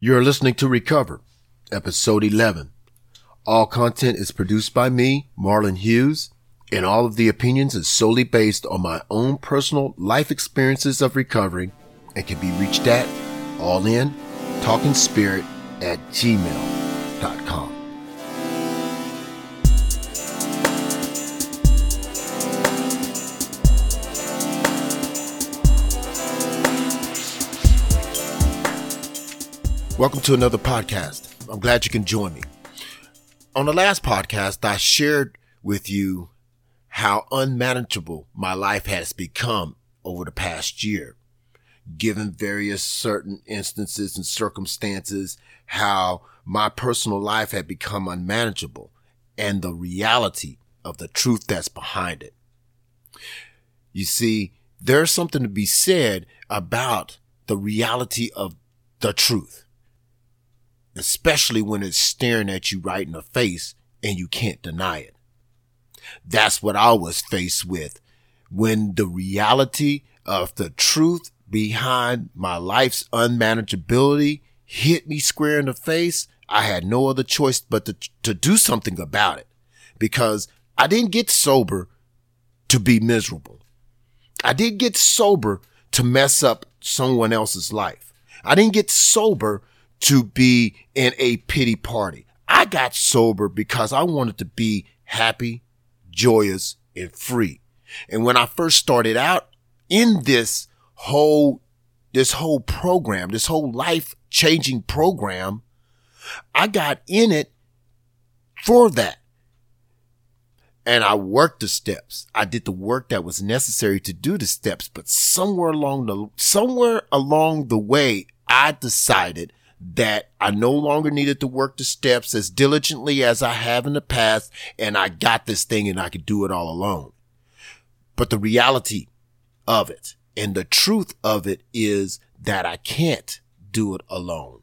You're listening to Recover, episode 11. All content is produced by me, Marlon Hughes, and all of the opinions is solely based on my own personal life experiences of recovery and can be reached at all in talking spirit at gmail.com. Welcome to another podcast. I'm glad you can join me. On the last podcast, I shared with you how unmanageable my life has become over the past year, given various certain instances and circumstances, how my personal life had become unmanageable and the reality of the truth that's behind it. You see, there's something to be said about the reality of the truth especially when it's staring at you right in the face and you can't deny it. That's what I was faced with when the reality of the truth behind my life's unmanageability hit me square in the face. I had no other choice but to, to do something about it because I didn't get sober to be miserable. I did get sober to mess up someone else's life. I didn't get sober to be in a pity party. I got sober because I wanted to be happy, joyous, and free. And when I first started out in this whole, this whole program, this whole life changing program, I got in it for that. And I worked the steps. I did the work that was necessary to do the steps, but somewhere along the, somewhere along the way, I decided that I no longer needed to work the steps as diligently as I have in the past, and I got this thing and I could do it all alone. But the reality of it and the truth of it is that I can't do it alone.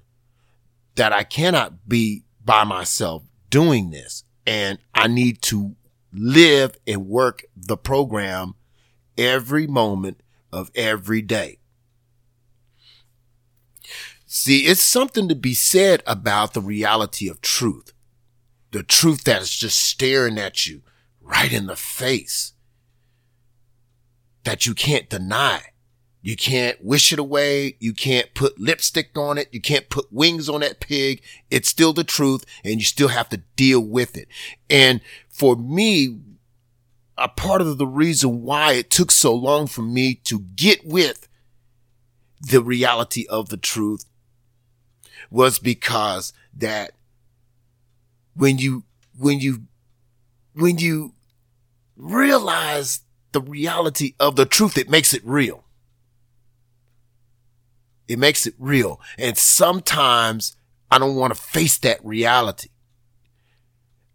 That I cannot be by myself doing this. And I need to live and work the program every moment of every day. See, it's something to be said about the reality of truth. The truth that is just staring at you right in the face that you can't deny. You can't wish it away. You can't put lipstick on it. You can't put wings on that pig. It's still the truth and you still have to deal with it. And for me, a part of the reason why it took so long for me to get with the reality of the truth was because that when you, when you, when you realize the reality of the truth, it makes it real. It makes it real. And sometimes I don't want to face that reality.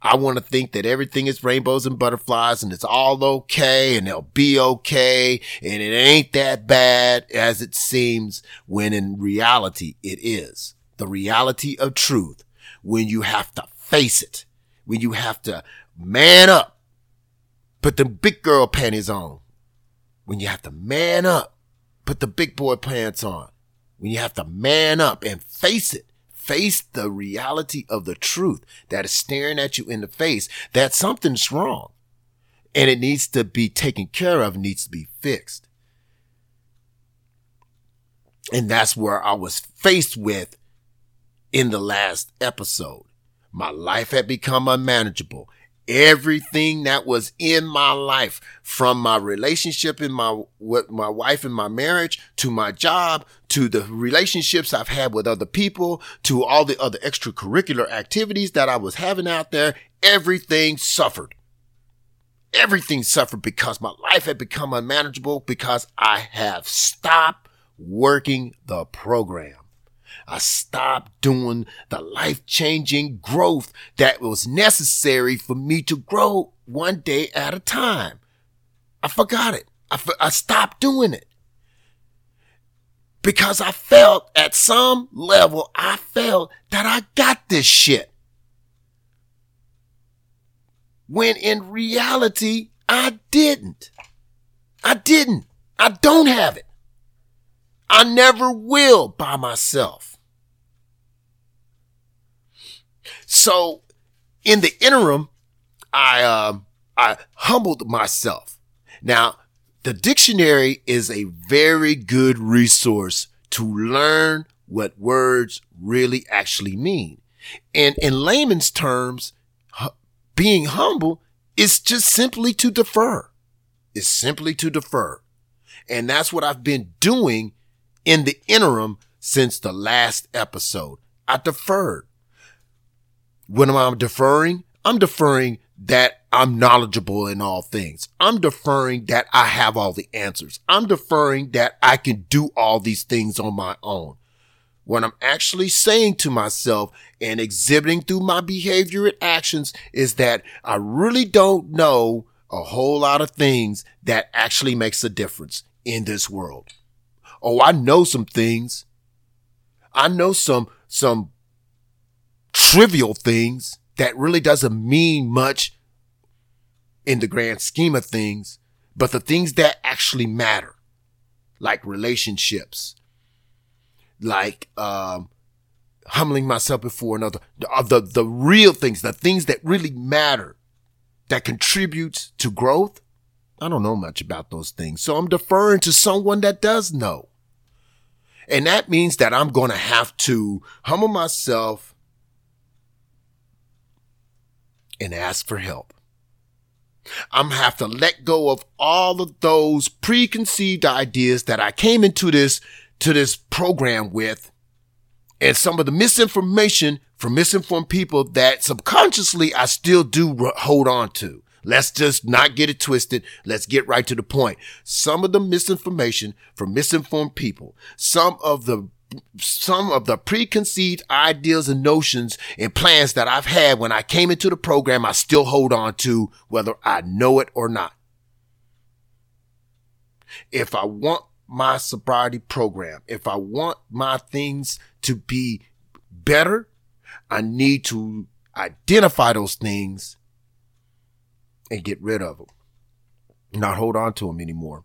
I want to think that everything is rainbows and butterflies and it's all okay and they'll be okay and it ain't that bad as it seems when in reality it is the reality of truth when you have to face it, when you have to man up, put the big girl panties on, when you have to man up, put the big boy pants on, when you have to man up and face it, face the reality of the truth that is staring at you in the face, that something's wrong. And it needs to be taken care of, needs to be fixed. And that's where I was faced with in the last episode. My life had become unmanageable. Everything that was in my life, from my relationship in my with my wife and my marriage, to my job, to the relationships I've had with other people, to all the other extracurricular activities that I was having out there, everything suffered. Everything suffered because my life had become unmanageable because I have stopped working the program. I stopped doing the life changing growth that was necessary for me to grow one day at a time. I forgot it. I, I stopped doing it because I felt at some level, I felt that I got this shit. When in reality, I didn't. I didn't. I don't have it. I never will by myself. So in the interim, I, um, I humbled myself. Now, the dictionary is a very good resource to learn what words really actually mean. And in layman's terms, being humble is just simply to defer. It's simply to defer. And that's what I've been doing in the interim since the last episode. I deferred. When am I deferring? I'm deferring that I'm knowledgeable in all things. I'm deferring that I have all the answers. I'm deferring that I can do all these things on my own. What I'm actually saying to myself and exhibiting through my behavior and actions is that I really don't know a whole lot of things that actually makes a difference in this world. Oh, I know some things. I know some, some trivial things that really doesn't mean much in the grand scheme of things, but the things that actually matter, like relationships, like, um, humbling myself before another, the, the, the real things, the things that really matter that contributes to growth. I don't know much about those things. So I'm deferring to someone that does know. And that means that I'm going to have to humble myself and ask for help. I'm have to let go of all of those preconceived ideas that I came into this, to this program with and some of the misinformation from misinformed people that subconsciously I still do hold on to. Let's just not get it twisted. Let's get right to the point. Some of the misinformation from misinformed people, some of the some of the preconceived ideas and notions and plans that I've had when I came into the program, I still hold on to whether I know it or not. If I want my sobriety program, if I want my things to be better, I need to identify those things and get rid of them, not hold on to them anymore.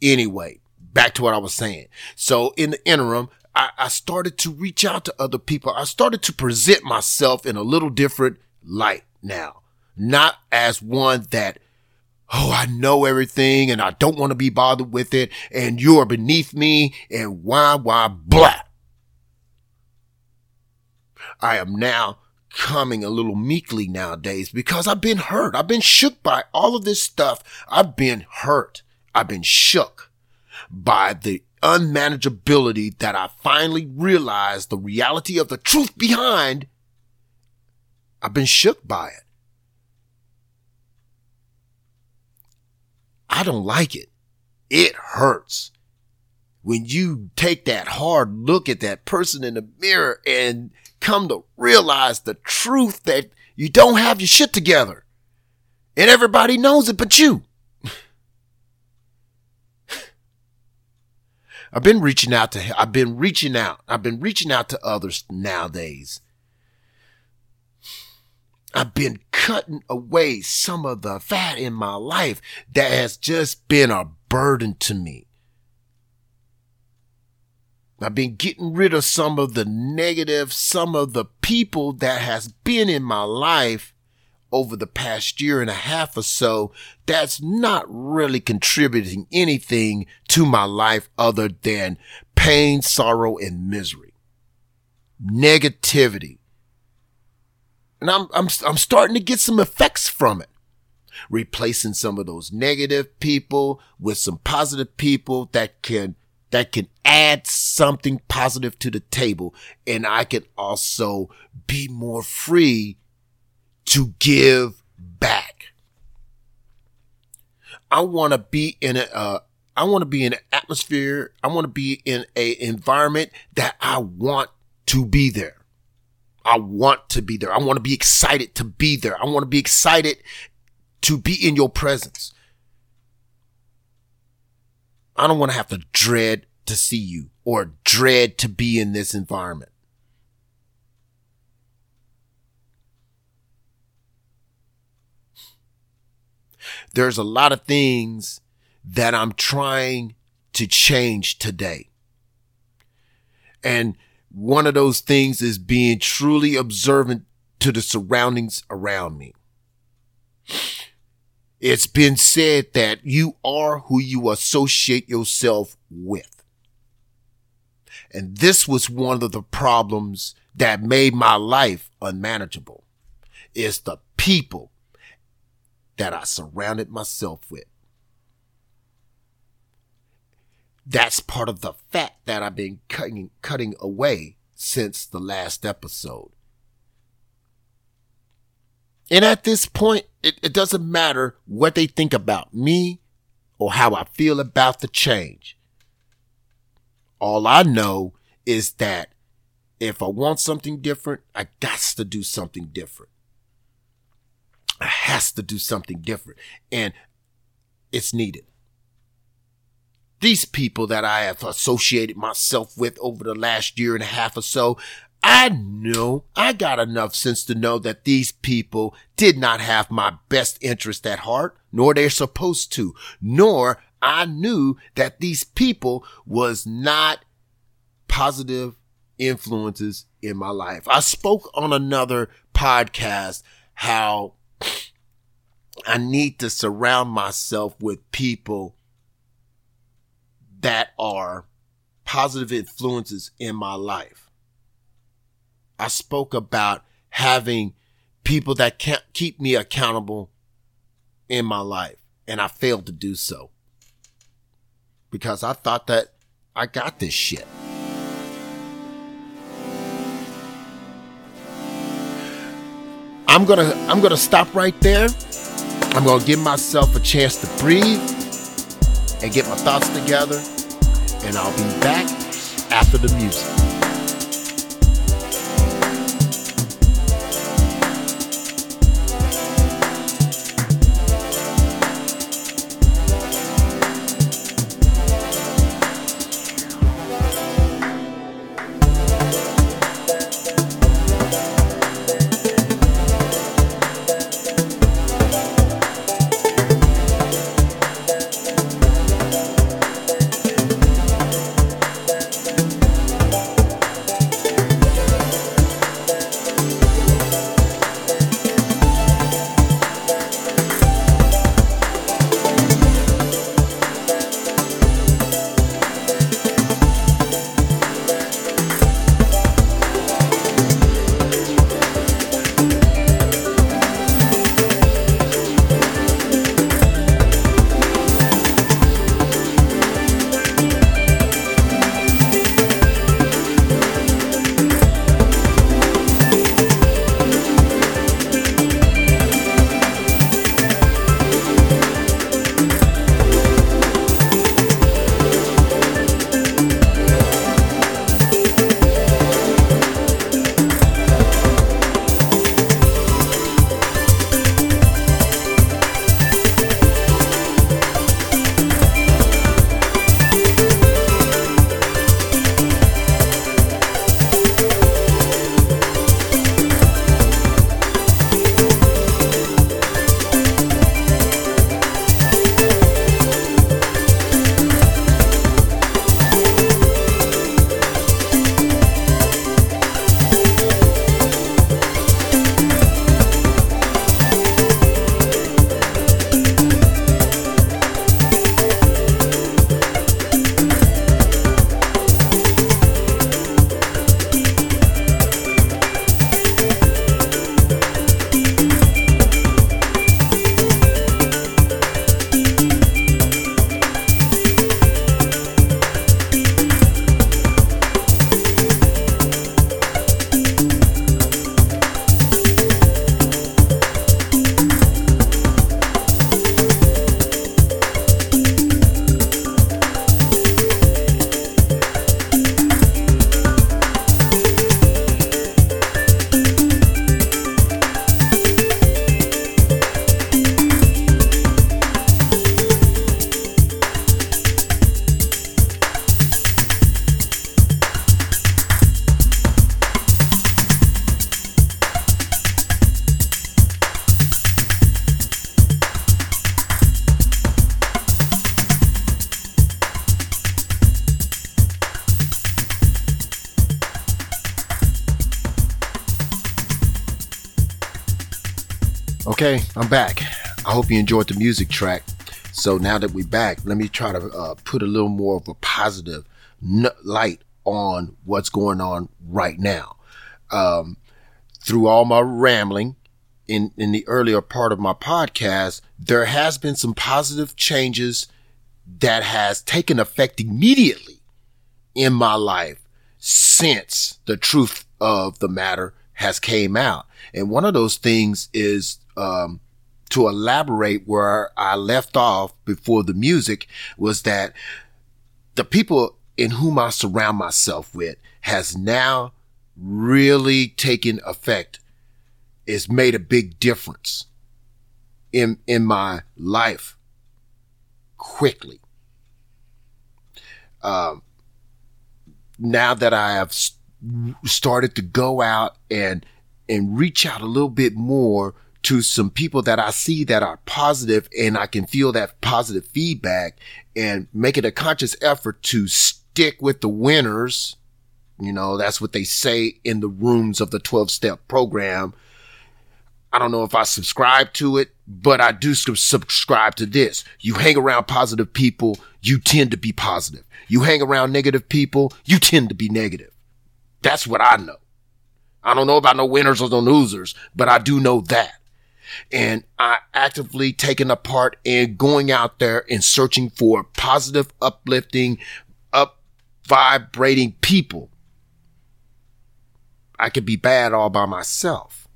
Anyway, back to what I was saying. So in the interim, I, I, started to reach out to other people. I started to present myself in a little different light now, not as one that oh, I know everything and I don't want to be bothered with it and you're beneath me and why, why, blah. I am now coming a little meekly nowadays because I've been hurt. I've been shook by all of this stuff. I've been hurt. I've been shook by the unmanageability that I finally realized the reality of the truth behind. I've been shook by it. I don't like it. It hurts. When you take that hard look at that person in the mirror and come to realize the truth that you don't have your shit together. And everybody knows it but you. I've been reaching out to, I've been reaching out. I've been reaching out to others nowadays. I've been cutting away some of the fat in my life that has just been a burden to me. I've been getting rid of some of the negative, some of the people that has been in my life over the past year and a half or so that's not really contributing anything to my life other than pain, sorrow, and misery. Negativity and I'm, I'm, I'm starting to get some effects from it. Replacing some of those negative people with some positive people that can, that can add something positive to the table. And I can also be more free to give back. I want to be in a, uh, I want to be in an atmosphere. I want to be in a environment that I want to be there. I want to be there. I want to be excited to be there. I want to be excited to be in your presence. I don't want to have to dread to see you or dread to be in this environment. There's a lot of things that I'm trying to change today. And one of those things is being truly observant to the surroundings around me. It's been said that you are who you associate yourself with. And this was one of the problems that made my life unmanageable is the people that I surrounded myself with. That's part of the fat that I've been cutting, cutting away since the last episode. And at this point, it, it doesn't matter what they think about me or how I feel about the change. All I know is that if I want something different, I got to do something different. I has to do something different and it's needed. These people that I have associated myself with over the last year and a half or so, I know I got enough sense to know that these people did not have my best interest at heart, nor they're supposed to, nor I knew that these people was not positive influences in my life. I spoke on another podcast how I need to surround myself with people that are positive influences in my life. I spoke about having people that can't keep me accountable in my life, and I failed to do so because I thought that I got this shit. I'm gonna I'm gonna stop right there. I'm gonna give myself a chance to breathe and get my thoughts together, and I'll be back after the music. Okay, I'm back. I hope you enjoyed the music track. So now that we're back, let me try to uh, put a little more of a positive light on what's going on right now. Um, through all my rambling in, in the earlier part of my podcast, there has been some positive changes that has taken effect immediately in my life since the truth of the matter has came out. And one of those things is, um, to elaborate where I left off before the music was that the people in whom I surround myself with has now really taken effect. It's made a big difference in, in my life quickly. Um, now that I have started to go out and and reach out a little bit more to some people that I see that are positive and I can feel that positive feedback and make it a conscious effort to stick with the winners. You know, that's what they say in the rooms of the 12 step program. I don't know if I subscribe to it, but I do subscribe to this. You hang around positive people, you tend to be positive. You hang around negative people, you tend to be negative. That's what I know. I don't know about no winners or no losers, but I do know that. And I actively taking a part in going out there and searching for positive, uplifting, up vibrating people. I could be bad all by myself.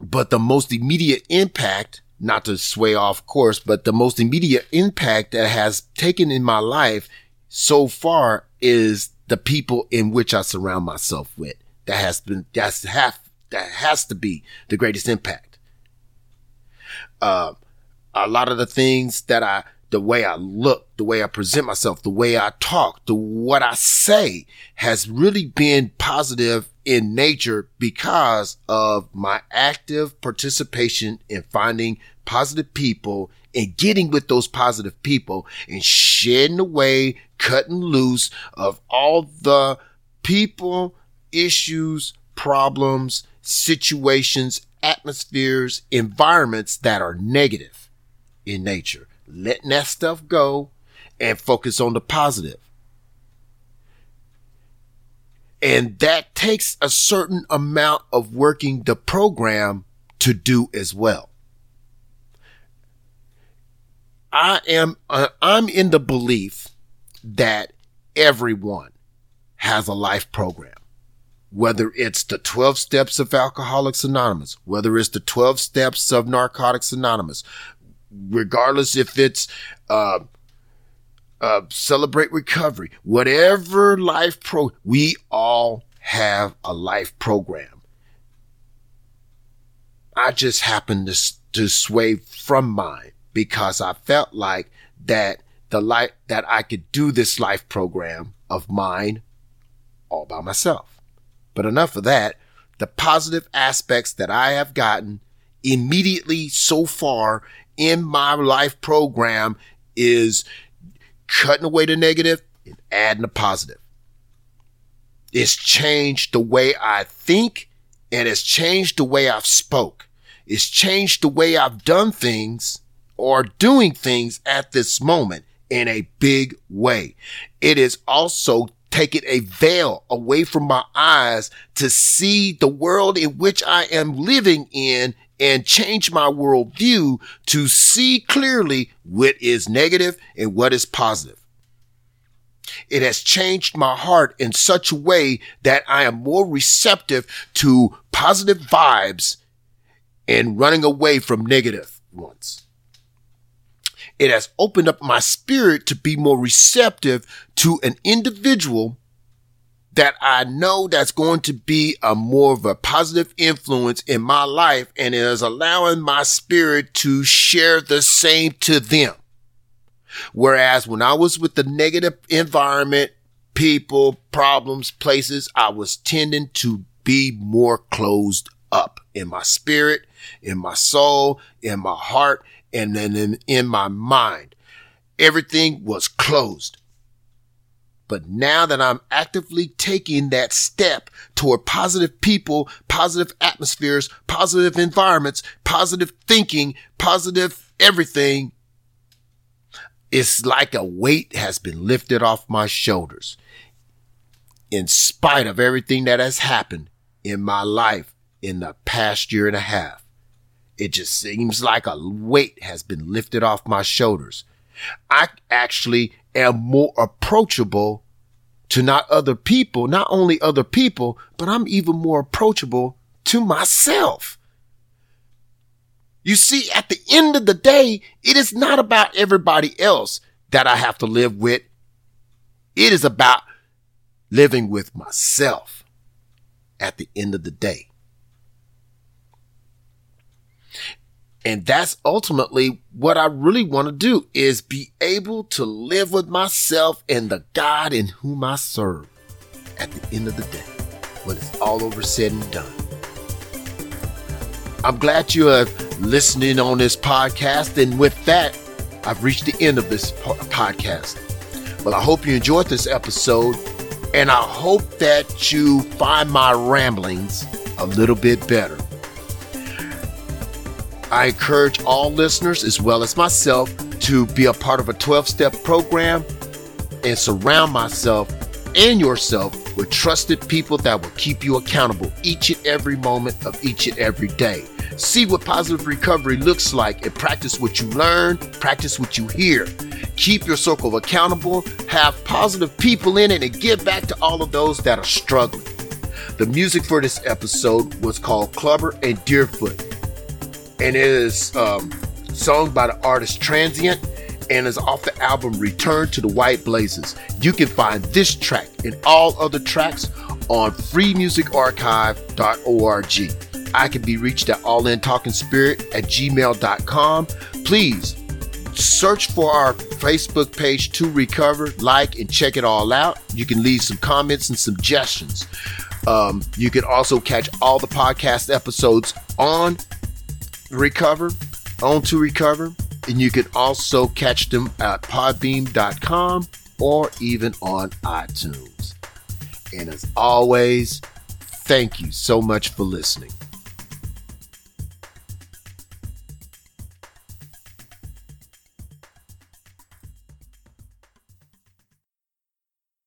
But the most immediate impact, not to sway off course, but the most immediate impact that has taken in my life so far is the people in which I surround myself with. That has been, that's half, that has to be the greatest impact. Uh, a lot of the things that I, the way I look, the way I present myself, the way I talk, the what I say has really been positive in nature because of my active participation in finding positive people and getting with those positive people and shedding away, cutting loose of all the people, issues, problems, situations, atmospheres, environments that are negative in nature. Letting that stuff go and focus on the positive. And that takes a certain amount of working the program to do as well. I am, uh, I'm in the belief that everyone has a life program. Whether it's the 12 steps of Alcoholics Anonymous, whether it's the 12 steps of Narcotics Anonymous, regardless if it's, uh, uh, celebrate recovery, whatever life pro, we all have a life program. I just happened to, to sway from mine because I felt like that the life that I could do this life program of mine all by myself. But enough of that. The positive aspects that I have gotten immediately so far in my life program is cutting away the negative and adding the positive. It's changed the way I think and it's changed the way I've spoke. It's changed the way I've done things or doing things at this moment in a big way. It is also taken a veil away from my eyes to see the world in which I am living in and change my worldview to see clearly what is negative and what is positive. It has changed my heart in such a way that I am more receptive to positive vibes and running away from negative ones. It has opened up my spirit to be more receptive to an individual that I know that's going to be a more of a positive influence in my life and it is allowing my spirit to share the same to them. Whereas when I was with the negative environment, people, problems, places, I was tending to be more closed up in my spirit, in my soul, in my heart, and then in, in my mind. Everything was closed. But now that I'm actively taking that step toward positive people, positive atmospheres, positive environments, positive thinking, positive everything, it's like a weight has been lifted off my shoulders. In spite of everything that has happened in my life in the past year and a half, it just seems like a weight has been lifted off my shoulders. I actually am more approachable to not other people, not only other people, but I'm even more approachable to myself. You see, at the end of the day, it is not about everybody else that I have to live with. It is about living with myself at the end of the day. And that's ultimately what I really want to do is be able to live with myself and the God in whom I serve at the end of the day when it's all over said and done. I'm glad you are listening on this podcast. And with that, I've reached the end of this podcast. Well, I hope you enjoyed this episode and I hope that you find my ramblings a little bit better. I encourage all listeners, as well as myself, to be a part of a 12 step program and surround myself and yourself with trusted people that will keep you accountable each and every moment of each and every day. See what positive recovery looks like and practice what you learn, practice what you hear. Keep your circle accountable, have positive people in it, and give back to all of those that are struggling. The music for this episode was called Clubber and Deerfoot and it is um, sung by the artist Transient and is off the album Return to the White Blazes. You can find this track and all other tracks on freemusicarchive.org. I can be reached at allintalkingspirit at gmail.com. Please search for our Facebook page to recover, like, and check it all out. You can leave some comments and suggestions. Um, you can also catch all the podcast episodes on Recover, on to Recover, and you can also catch them at podbean.com or even on iTunes. And as always, thank you so much for listening.